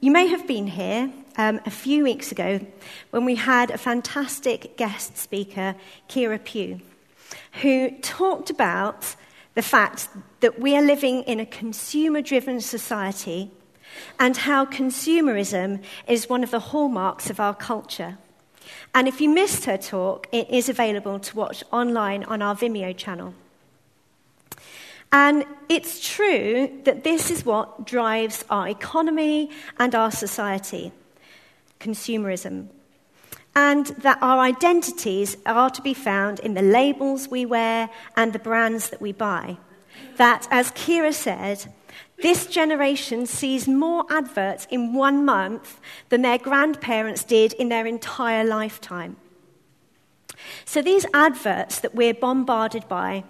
you may have been here um, a few weeks ago when we had a fantastic guest speaker, Kira Pugh, who talked about the fact that we are living in a consumer driven society and how consumerism is one of the hallmarks of our culture. And if you missed her talk, it is available to watch online on our Vimeo channel. And it's true that this is what drives our economy and our society consumerism. And that our identities are to be found in the labels we wear and the brands that we buy. That, as Kira said, this generation sees more adverts in one month than their grandparents did in their entire lifetime. So, these adverts that we're bombarded by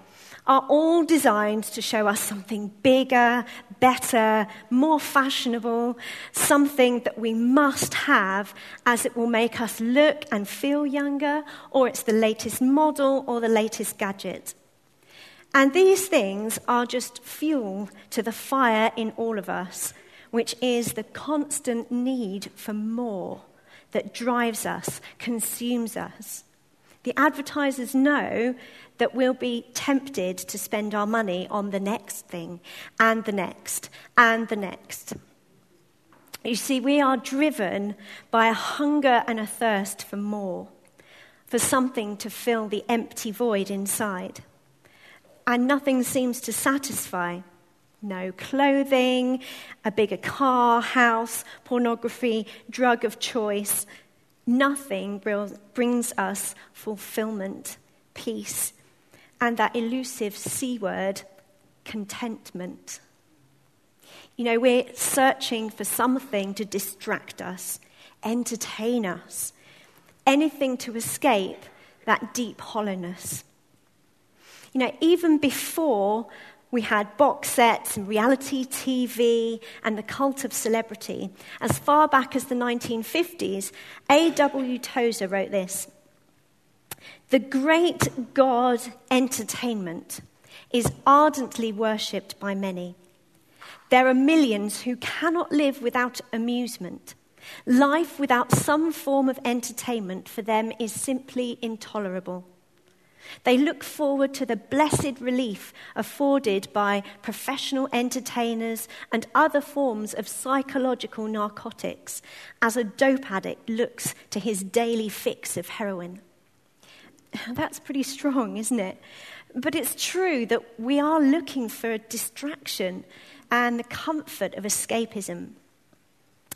are all designed to show us something bigger, better, more fashionable, something that we must have as it will make us look and feel younger, or it's the latest model or the latest gadget. And these things are just fuel to the fire in all of us, which is the constant need for more that drives us, consumes us. The advertisers know that we'll be tempted to spend our money on the next thing and the next and the next. You see, we are driven by a hunger and a thirst for more, for something to fill the empty void inside. And nothing seems to satisfy. No clothing, a bigger car, house, pornography, drug of choice. Nothing brings us fulfillment, peace, and that elusive C word, contentment. You know, we're searching for something to distract us, entertain us, anything to escape that deep hollowness. You know, even before we had box sets and reality TV and the cult of celebrity, as far back as the 1950s, A.W. Tozer wrote this the great God entertainment is ardently worshipped by many. There are millions who cannot live without amusement. Life without some form of entertainment for them is simply intolerable. They look forward to the blessed relief afforded by professional entertainers and other forms of psychological narcotics as a dope addict looks to his daily fix of heroin. That's pretty strong, isn't it? But it's true that we are looking for a distraction and the comfort of escapism.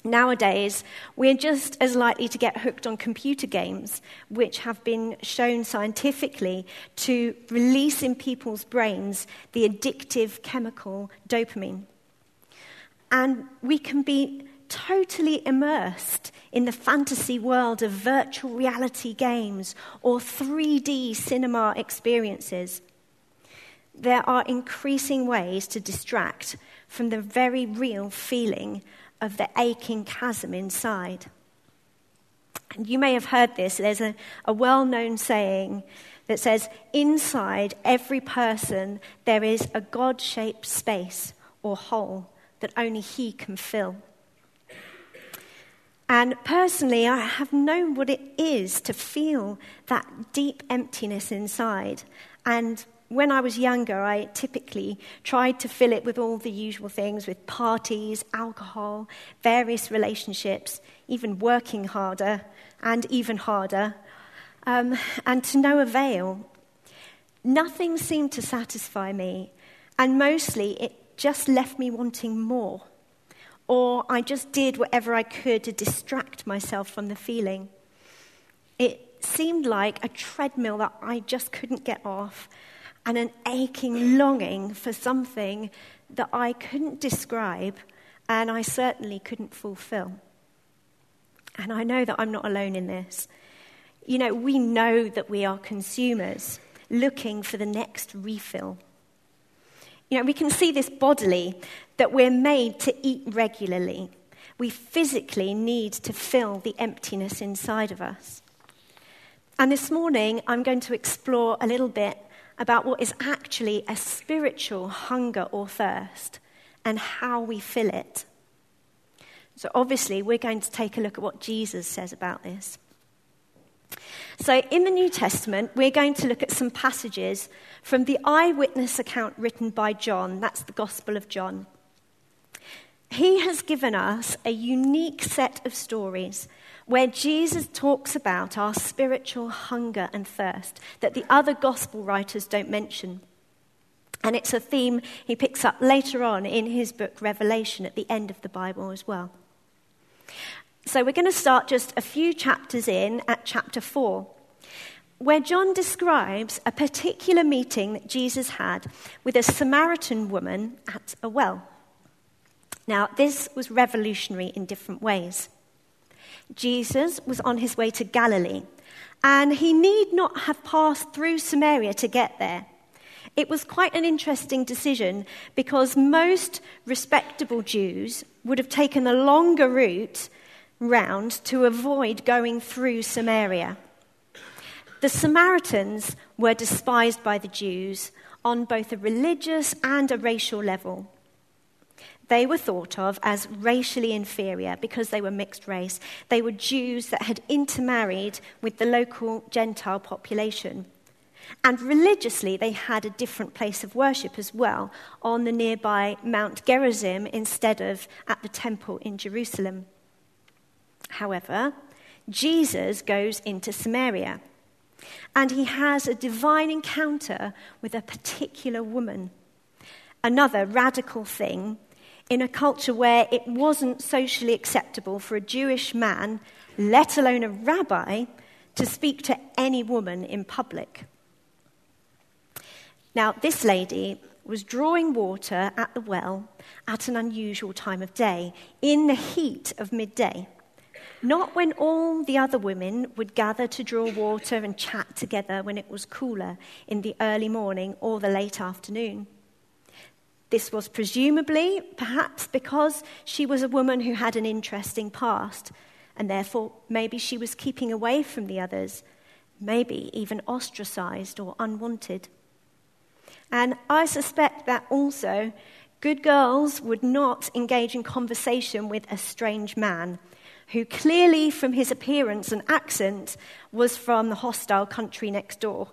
Nowadays, we're just as likely to get hooked on computer games, which have been shown scientifically to release in people's brains the addictive chemical dopamine. And we can be totally immersed in the fantasy world of virtual reality games or 3D cinema experiences. There are increasing ways to distract from the very real feeling of the aching chasm inside. And you may have heard this. There's a, a well known saying that says, Inside every person, there is a God shaped space or hole that only He can fill. And personally, I have known what it is to feel that deep emptiness inside. And when I was younger, I typically tried to fill it with all the usual things with parties, alcohol, various relationships, even working harder and even harder, um, and to no avail. Nothing seemed to satisfy me, and mostly it just left me wanting more or I just did whatever I could to distract myself from the feeling. It seemed like a treadmill that I just couldn't get off, and an aching longing for something that I couldn't describe and I certainly couldn't fulfill. And I know that I'm not alone in this. You know, we know that we are consumers looking for the next refill. You know, we can see this bodily, that we're made to eat regularly. We physically need to fill the emptiness inside of us. And this morning, I'm going to explore a little bit about what is actually a spiritual hunger or thirst and how we fill it. So, obviously, we're going to take a look at what Jesus says about this. So, in the New Testament, we're going to look at some passages from the eyewitness account written by John. That's the Gospel of John. He has given us a unique set of stories where Jesus talks about our spiritual hunger and thirst that the other gospel writers don't mention. And it's a theme he picks up later on in his book Revelation at the end of the Bible as well. So we're going to start just a few chapters in at chapter 4, where John describes a particular meeting that Jesus had with a Samaritan woman at a well. Now, this was revolutionary in different ways. Jesus was on his way to Galilee, and he need not have passed through Samaria to get there. It was quite an interesting decision because most respectable Jews would have taken the longer route round to avoid going through Samaria. The Samaritans were despised by the Jews on both a religious and a racial level. They were thought of as racially inferior because they were mixed race. They were Jews that had intermarried with the local Gentile population. And religiously, they had a different place of worship as well, on the nearby Mount Gerizim instead of at the temple in Jerusalem. However, Jesus goes into Samaria and he has a divine encounter with a particular woman. Another radical thing in a culture where it wasn't socially acceptable for a Jewish man, let alone a rabbi, to speak to any woman in public. Now, this lady was drawing water at the well at an unusual time of day, in the heat of midday. Not when all the other women would gather to draw water and chat together when it was cooler in the early morning or the late afternoon. This was presumably, perhaps, because she was a woman who had an interesting past, and therefore maybe she was keeping away from the others, maybe even ostracized or unwanted. And I suspect that also good girls would not engage in conversation with a strange man who clearly, from his appearance and accent, was from the hostile country next door.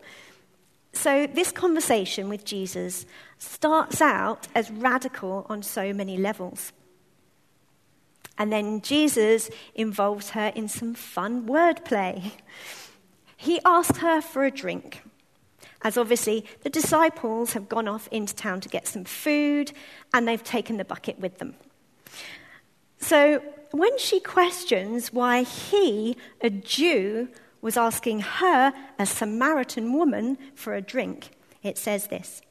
So, this conversation with Jesus starts out as radical on so many levels. And then Jesus involves her in some fun wordplay. He asks her for a drink as obviously the disciples have gone off into town to get some food and they've taken the bucket with them. So when she questions why he, a Jew, was asking her, a Samaritan woman, for a drink, it says this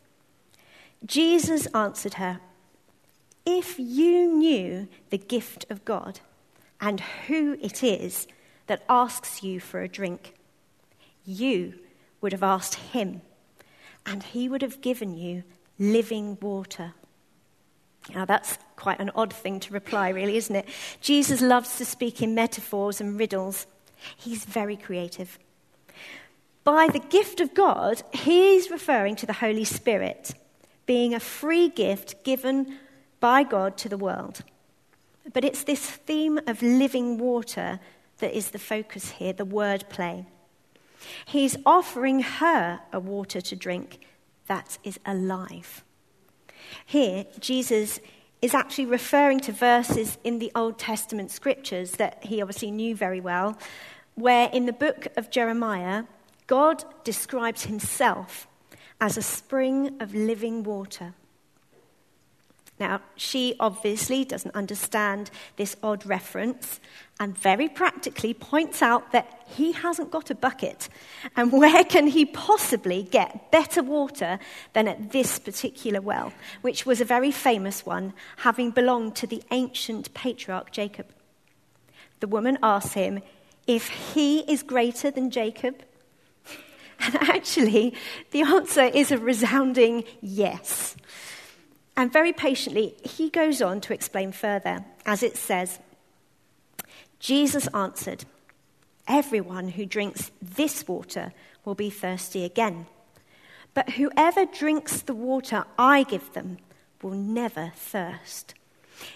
Jesus answered her, If you knew the gift of God and who it is that asks you for a drink, you would have asked him, and he would have given you living water. Now, that's quite an odd thing to reply, really, isn't it? Jesus loves to speak in metaphors and riddles. He's very creative. By the gift of God, he's referring to the Holy Spirit being a free gift given by God to the world. But it's this theme of living water that is the focus here, the word play. He's offering her a water to drink that is alive. Here, Jesus is actually referring to verses in the Old Testament scriptures that he obviously knew very well, where in the book of Jeremiah, God describes himself as a spring of living water. Now, she obviously doesn't understand this odd reference and very practically points out that he hasn't got a bucket. And where can he possibly get better water than at this particular well, which was a very famous one, having belonged to the ancient patriarch Jacob? The woman asks him if he is greater than Jacob. And actually, the answer is a resounding yes. And very patiently, he goes on to explain further, as it says Jesus answered, Everyone who drinks this water will be thirsty again. But whoever drinks the water I give them will never thirst.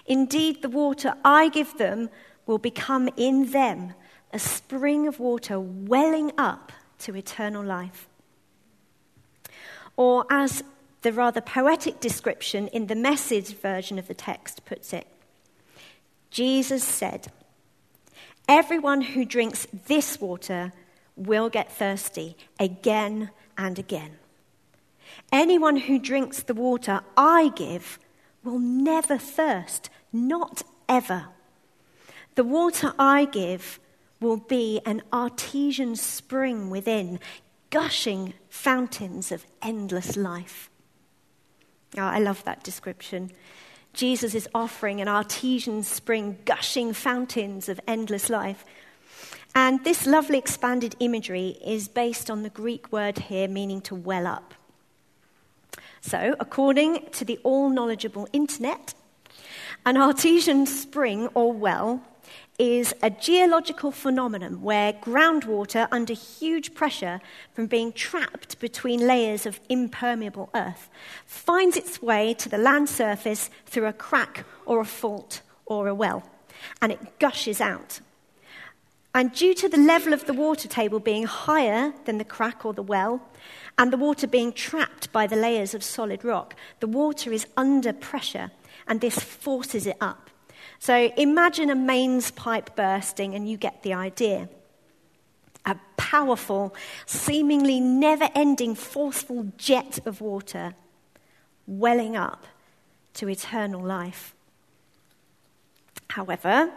Indeed, the water I give them will become in them a spring of water welling up to eternal life. Or, as the rather poetic description in the message version of the text puts it, Jesus said, Everyone who drinks this water will get thirsty again and again. Anyone who drinks the water I give will never thirst, not ever. The water I give will be an artesian spring within, gushing fountains of endless life. Oh, I love that description. Jesus is offering an artesian spring, gushing fountains of endless life. And this lovely expanded imagery is based on the Greek word here meaning to well up. So, according to the all knowledgeable internet, an artesian spring or well is a geological phenomenon where groundwater under huge pressure from being trapped between layers of impermeable earth finds its way to the land surface through a crack or a fault or a well, and it gushes out. And due to the level of the water table being higher than the crack or the well, and the water being trapped by the layers of solid rock, the water is under pressure, and this forces it up. So imagine a mains pipe bursting, and you get the idea. A powerful, seemingly never ending, forceful jet of water welling up to eternal life. However,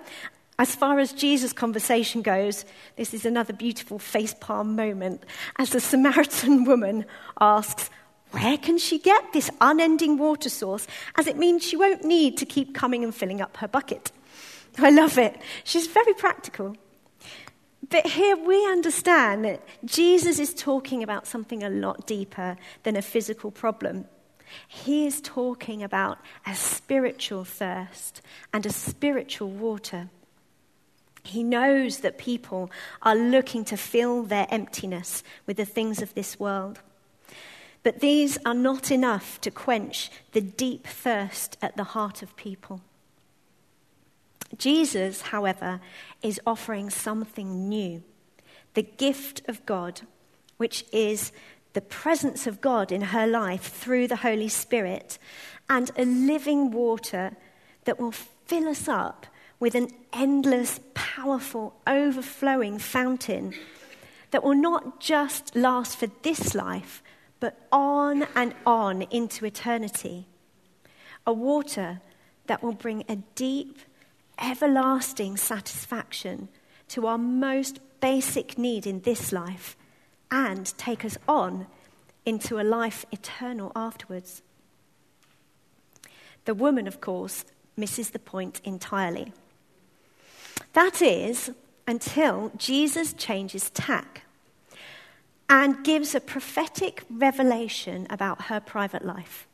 as far as Jesus' conversation goes, this is another beautiful facepalm moment as the Samaritan woman asks, where can she get this unending water source? As it means she won't need to keep coming and filling up her bucket. I love it. She's very practical. But here we understand that Jesus is talking about something a lot deeper than a physical problem. He is talking about a spiritual thirst and a spiritual water. He knows that people are looking to fill their emptiness with the things of this world. But these are not enough to quench the deep thirst at the heart of people. Jesus, however, is offering something new the gift of God, which is the presence of God in her life through the Holy Spirit, and a living water that will fill us up with an endless, powerful, overflowing fountain that will not just last for this life, but on and on into eternity. A water that will bring a deep, everlasting satisfaction to our most basic need in this life and take us on into a life eternal afterwards. The woman, of course, misses the point entirely. That is, until Jesus changes tack and gives a prophetic revelation about her private life.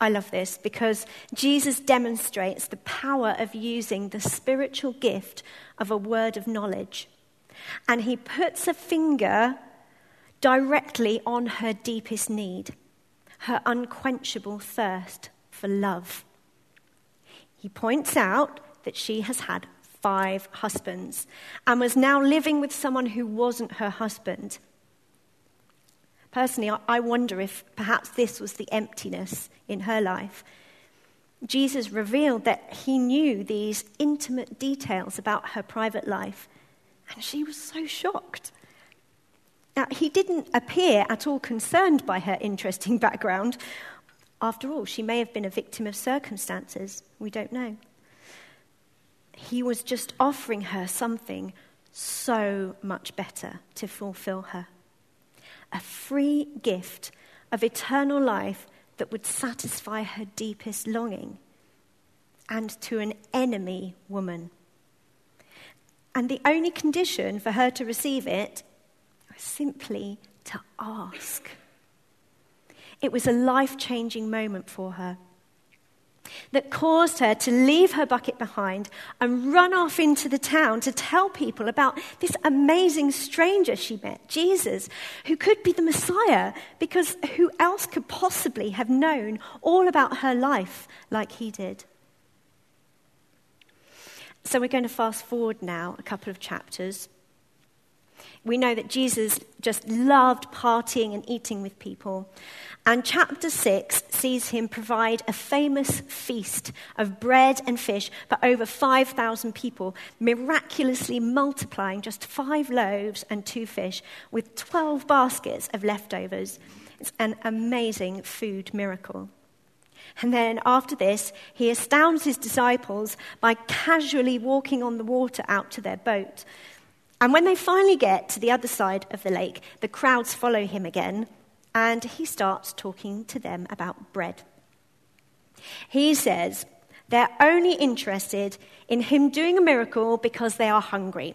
I love this because Jesus demonstrates the power of using the spiritual gift of a word of knowledge. And he puts a finger directly on her deepest need, her unquenchable thirst for love. He points out that she has had five husbands and was now living with someone who wasn't her husband. Personally, I wonder if perhaps this was the emptiness in her life. Jesus revealed that he knew these intimate details about her private life, and she was so shocked. Now, he didn't appear at all concerned by her interesting background. After all, she may have been a victim of circumstances. We don't know he was just offering her something so much better to fulfill her a free gift of eternal life that would satisfy her deepest longing, and to an enemy woman. And the only condition for her to receive it was simply to ask. It was a life changing moment for her that caused her to leave her bucket behind and run off into the town to tell people about this amazing stranger she met, Jesus, who could be the Messiah, because who else could possibly have known all about her life like he did? So we're going to fast forward now a couple of chapters. We know that Jesus just loved partying and eating with people. And chapter 6 sees him provide a famous feast of bread and fish for over 5,000 people, miraculously multiplying just five loaves and two fish with 12 baskets of leftovers. It's an amazing food miracle. And then after this, he astounds his disciples by casually walking on the water out to their boat. And when they finally get to the other side of the lake, the crowds follow him again and he starts talking to them about bread. He says they're only interested in him doing a miracle because they are hungry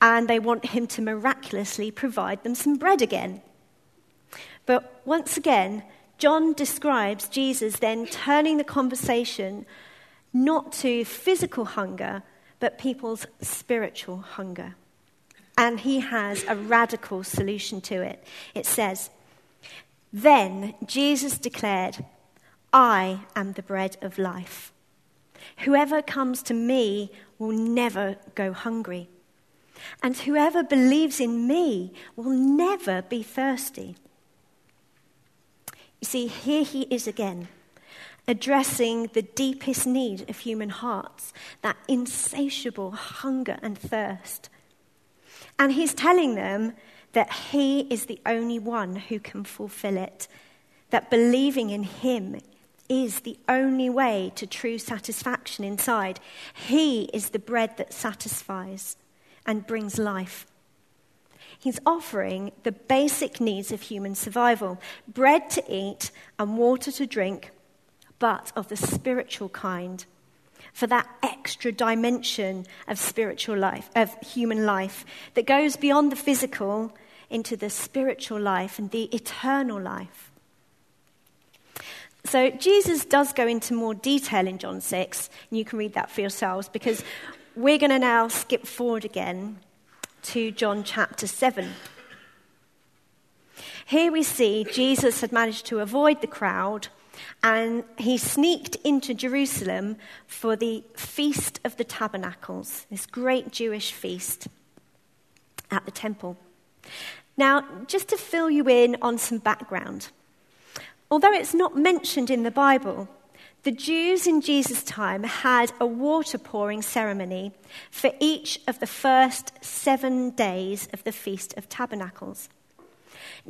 and they want him to miraculously provide them some bread again. But once again, John describes Jesus then turning the conversation not to physical hunger, but people's spiritual hunger. And he has a radical solution to it. It says, then Jesus declared, I am the bread of life. Whoever comes to me will never go hungry. And whoever believes in me will never be thirsty. You see, here he is again, addressing the deepest need of human hearts that insatiable hunger and thirst. And he's telling them that He is the only one who can fulfill it, that believing in Him is the only way to true satisfaction inside. He is the bread that satisfies and brings life. He's offering the basic needs of human survival bread to eat and water to drink, but of the spiritual kind. For that extra dimension of spiritual life, of human life, that goes beyond the physical into the spiritual life and the eternal life. So, Jesus does go into more detail in John 6, and you can read that for yourselves because we're going to now skip forward again to John chapter 7. Here we see Jesus had managed to avoid the crowd and he sneaked into Jerusalem for the Feast of the Tabernacles, this great Jewish feast at the temple. Now, just to fill you in on some background, although it's not mentioned in the Bible, the Jews in Jesus' time had a water pouring ceremony for each of the first seven days of the Feast of Tabernacles.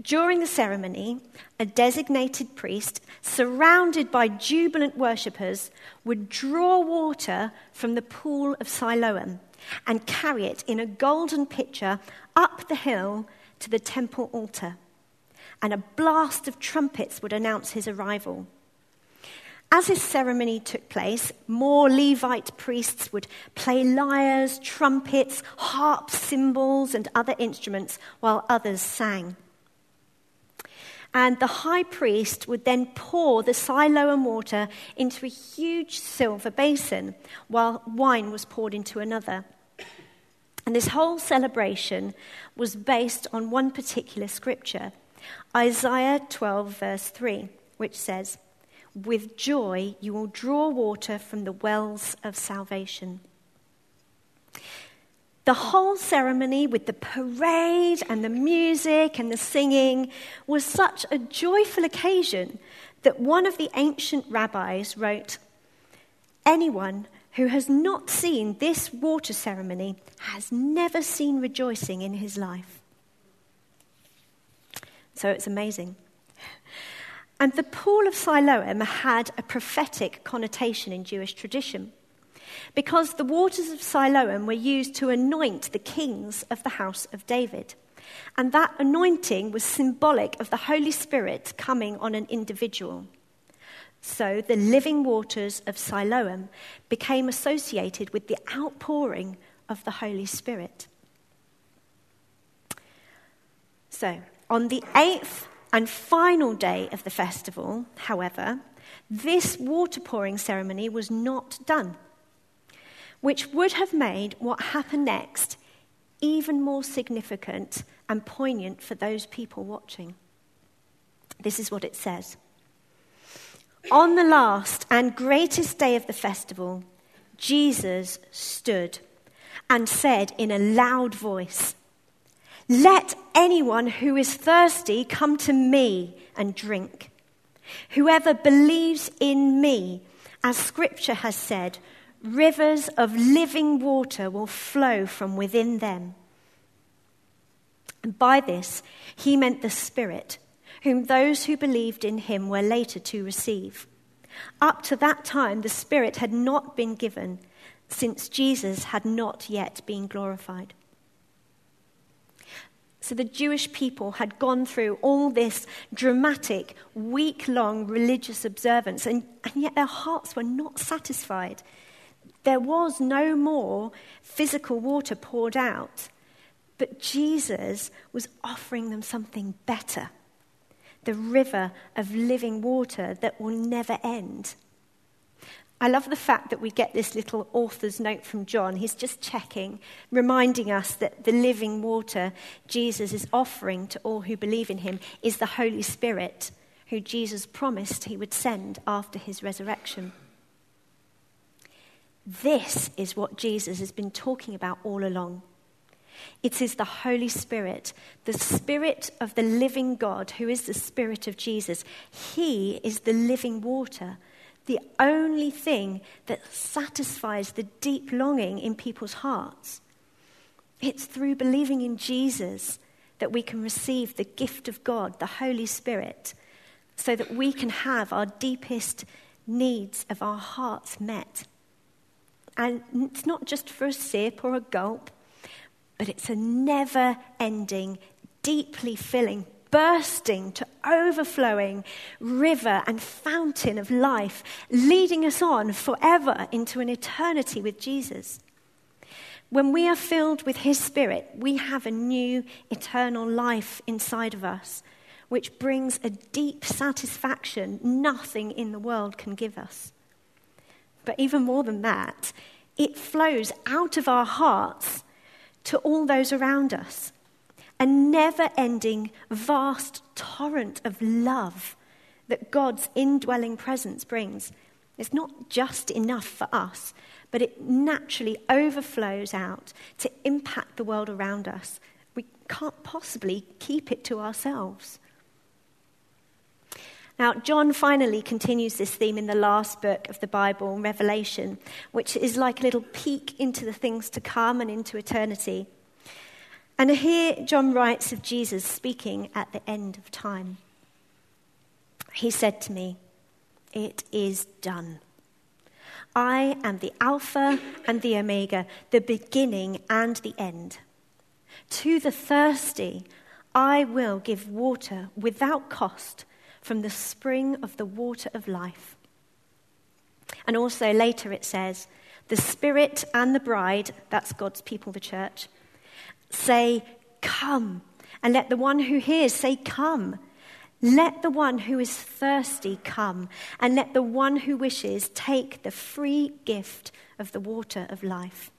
During the ceremony, a designated priest, surrounded by jubilant worshippers, would draw water from the pool of Siloam and carry it in a golden pitcher up the hill to the temple altar, and a blast of trumpets would announce his arrival. As this ceremony took place, more Levite priests would play lyres, trumpets, harps, cymbals, and other instruments while others sang. And the high priest would then pour the Siloam water into a huge silver basin while wine was poured into another. And this whole celebration was based on one particular scripture, Isaiah 12, verse 3, which says, With joy you will draw water from the wells of salvation. The whole ceremony, with the parade and the music and the singing, was such a joyful occasion that one of the ancient rabbis wrote Anyone who has not seen this water ceremony has never seen rejoicing in his life. So it's amazing. And the pool of Siloam had a prophetic connotation in Jewish tradition because the waters of Siloam were used to anoint the kings of the house of David. And that anointing was symbolic of the Holy Spirit coming on an individual. So the living waters of Siloam became associated with the outpouring of the Holy Spirit. So, on the eighth and final day of the festival, however, this water pouring ceremony was not done, which would have made what happened next even more significant and poignant for those people watching. This is what it says. On the last and greatest day of the festival, Jesus stood and said in a loud voice, Let anyone who is thirsty come to me and drink. Whoever believes in me, as scripture has said, rivers of living water will flow from within them. And by this, he meant the Spirit, whom those who believed in him were later to receive. Up to that time, the Spirit had not been given, since Jesus had not yet been glorified. So the Jewish people had gone through all this dramatic, week long religious observance, and, and yet their hearts were not satisfied. There was no more physical water poured out, but Jesus was offering them something better the river of living water that will never end. I love the fact that we get this little author's note from John. He's just checking, reminding us that the living water Jesus is offering to all who believe in him is the Holy Spirit, who Jesus promised he would send after his resurrection. This is what Jesus has been talking about all along. It is the Holy Spirit, the Spirit of the living God, who is the Spirit of Jesus. He is the living water the only thing that satisfies the deep longing in people's hearts. It's through believing in Jesus that we can receive the gift of God, the Holy Spirit, so that we can have our deepest needs of our hearts met. And it's not just for a sip or a gulp, but it's a never ending, deeply filling, bursting to overflowing river and fountain of life, leading us on forever into an eternity with Jesus. When we are filled with His Spirit, we have a new eternal life inside of us, which brings a deep satisfaction nothing in the world can give us. But even more than that, it flows out of our hearts to all those around us a never ending, vast torrent of love that God's indwelling presence brings. It's not just enough for us, but it naturally overflows out to impact the world around us. We can't possibly keep it to ourselves. Now, John finally continues this theme in the last book of the Bible, Revelation, which is like a little peek into the things to come and into eternity. And here John writes of Jesus speaking at the end of time. He said to me, It is done. I am the Alpha and the Omega, the beginning and the end. To the thirsty, I will give water without cost from the spring of the water of life. And also later it says, The Spirit and the bride, that's God's people, the church, say, Come. And let the one who hears say, Come. Let the one who is thirsty come, and let the one who wishes take the free gift of the water of life.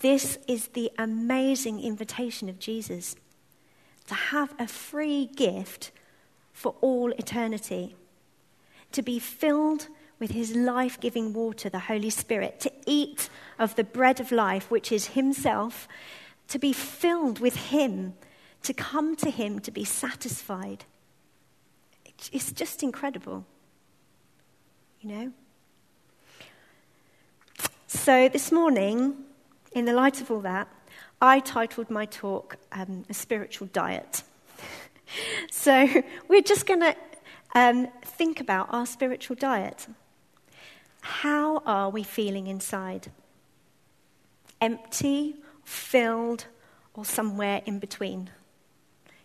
This is the amazing invitation of Jesus to have a free gift for all eternity, to be filled with his life giving water, the Holy Spirit, to eat of the bread of life, which is himself, to be filled with him, to come to him, to be satisfied. It's just incredible, you know? So this morning, in the light of all that, I titled my talk um, A Spiritual Diet. so we're just going to um, think about our spiritual diet. How are we feeling inside? Empty, filled, or somewhere in between?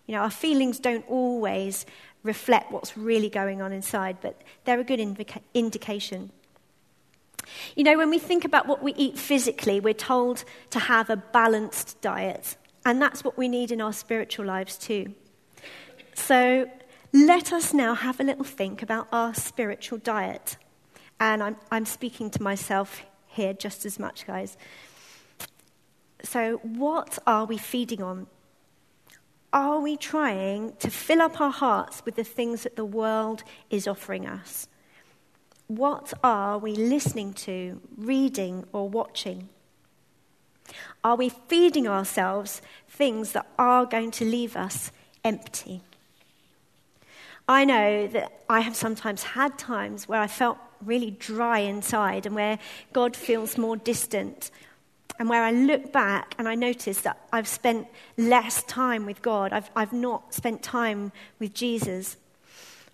You know, our feelings don't always reflect what's really going on inside, but they're a good indica- indication. You know, when we think about what we eat physically, we're told to have a balanced diet, and that's what we need in our spiritual lives too. So let us now have a little think about our spiritual diet. And I'm, I'm speaking to myself here just as much, guys. So, what are we feeding on? Are we trying to fill up our hearts with the things that the world is offering us? What are we listening to, reading, or watching? Are we feeding ourselves things that are going to leave us empty? I know that I have sometimes had times where I felt really dry inside and where God feels more distant. And where I look back and I notice that I've spent less time with God, I've, I've not spent time with Jesus.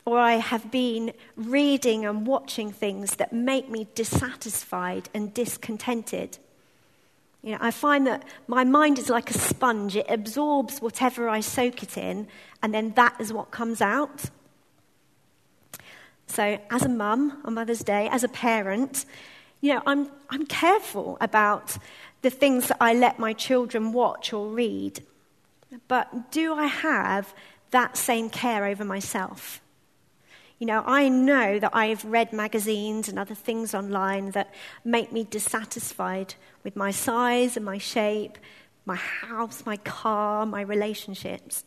Or I have been reading and watching things that make me dissatisfied and discontented. You know, I find that my mind is like a sponge. It absorbs whatever I soak it in, and then that is what comes out. So, as a mum on Mother's Day, as a parent, you know, I'm, I'm careful about the things that I let my children watch or read. But do I have that same care over myself? You know, I know that I've read magazines and other things online that make me dissatisfied with my size and my shape, my house, my car, my relationships.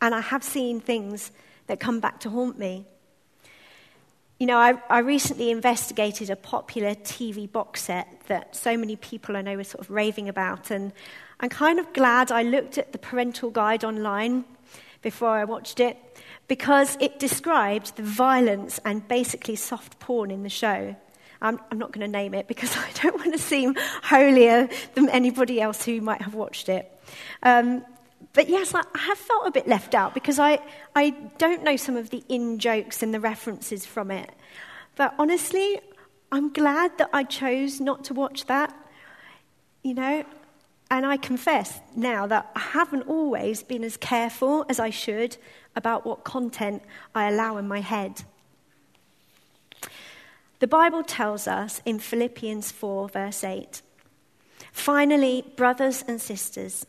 And I have seen things that come back to haunt me. You know, I, I, recently investigated a popular TV box set that so many people I know were sort of raving about, and I'm kind of glad I looked at the parental guide online before I watched it because it described the violence and basically soft porn in the show. I'm, I'm not going to name it because I don't want to seem holier than anybody else who might have watched it. Um, but yes, I have felt a bit left out because I, I don't know some of the in jokes and the references from it. But honestly, I'm glad that I chose not to watch that, you know. And I confess now that I haven't always been as careful as I should about what content I allow in my head. The Bible tells us in Philippians 4, verse 8 Finally, brothers and sisters,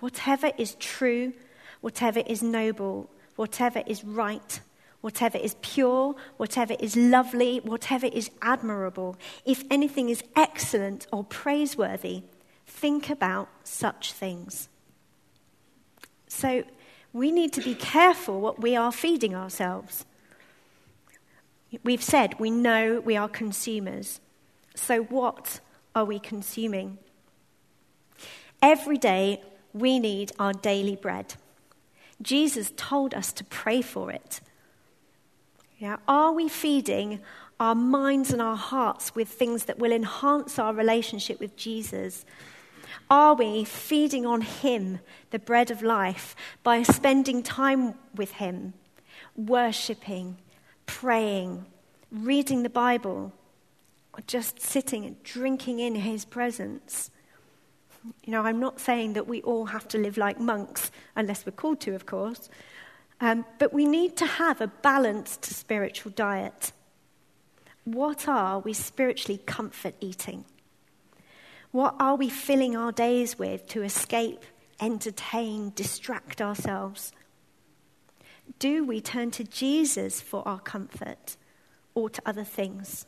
Whatever is true, whatever is noble, whatever is right, whatever is pure, whatever is lovely, whatever is admirable, if anything is excellent or praiseworthy, think about such things. So we need to be careful what we are feeding ourselves. We've said we know we are consumers. So what are we consuming? Every day, we need our daily bread. Jesus told us to pray for it. Yeah, are we feeding our minds and our hearts with things that will enhance our relationship with Jesus? Are we feeding on Him, the bread of life, by spending time with Him, worshipping, praying, reading the Bible, or just sitting and drinking in His presence? You know, I'm not saying that we all have to live like monks, unless we're called to, of course. Um, but we need to have a balanced spiritual diet. What are we spiritually comfort eating? What are we filling our days with to escape, entertain, distract ourselves? Do we turn to Jesus for our comfort or to other things?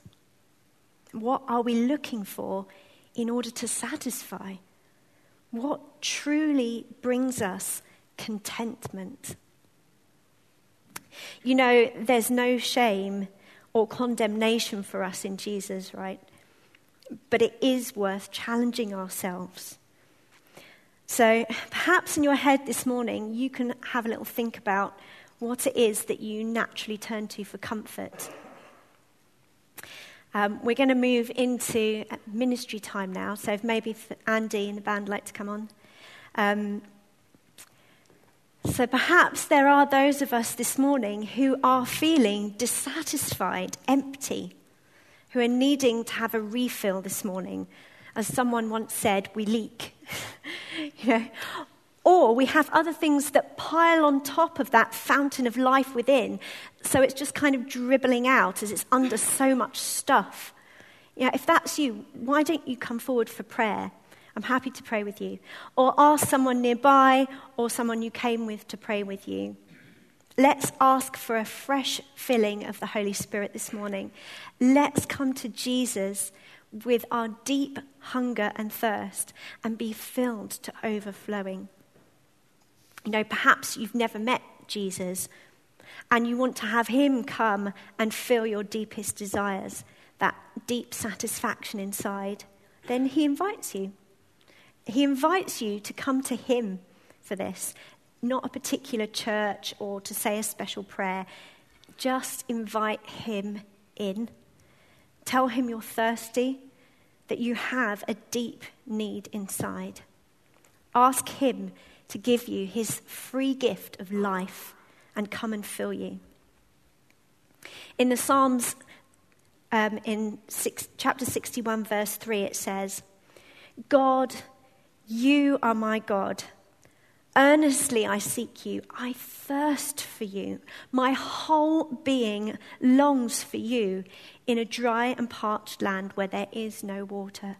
What are we looking for in order to satisfy? What truly brings us contentment? You know, there's no shame or condemnation for us in Jesus, right? But it is worth challenging ourselves. So perhaps in your head this morning, you can have a little think about what it is that you naturally turn to for comfort. Um, we're going to move into ministry time now, so if maybe Andy and the band like to come on. Um, so perhaps there are those of us this morning who are feeling dissatisfied, empty, who are needing to have a refill this morning. As someone once said, we leak. you know, or we have other things that pile on top of that fountain of life within, so it's just kind of dribbling out as it's under so much stuff. You know, if that's you, why don't you come forward for prayer? I'm happy to pray with you. Or ask someone nearby or someone you came with to pray with you. Let's ask for a fresh filling of the Holy Spirit this morning. Let's come to Jesus with our deep hunger and thirst and be filled to overflowing. You know, perhaps you've never met Jesus, and you want to have Him come and fill your deepest desires, that deep satisfaction inside, then He invites you. He invites you to come to Him for this, not a particular church or to say a special prayer. Just invite Him in. Tell Him you're thirsty, that you have a deep need inside. Ask Him to give you His free gift of life and come and fill you. In the Psalms, um, in six, chapter 61, verse 3, it says, God, you are my God. Earnestly I seek you. I thirst for you. My whole being longs for you in a dry and parched land where there is no water.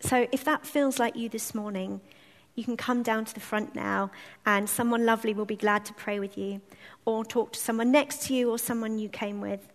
So if that feels like you this morning, you can come down to the front now and someone lovely will be glad to pray with you or talk to someone next to you or someone you came with.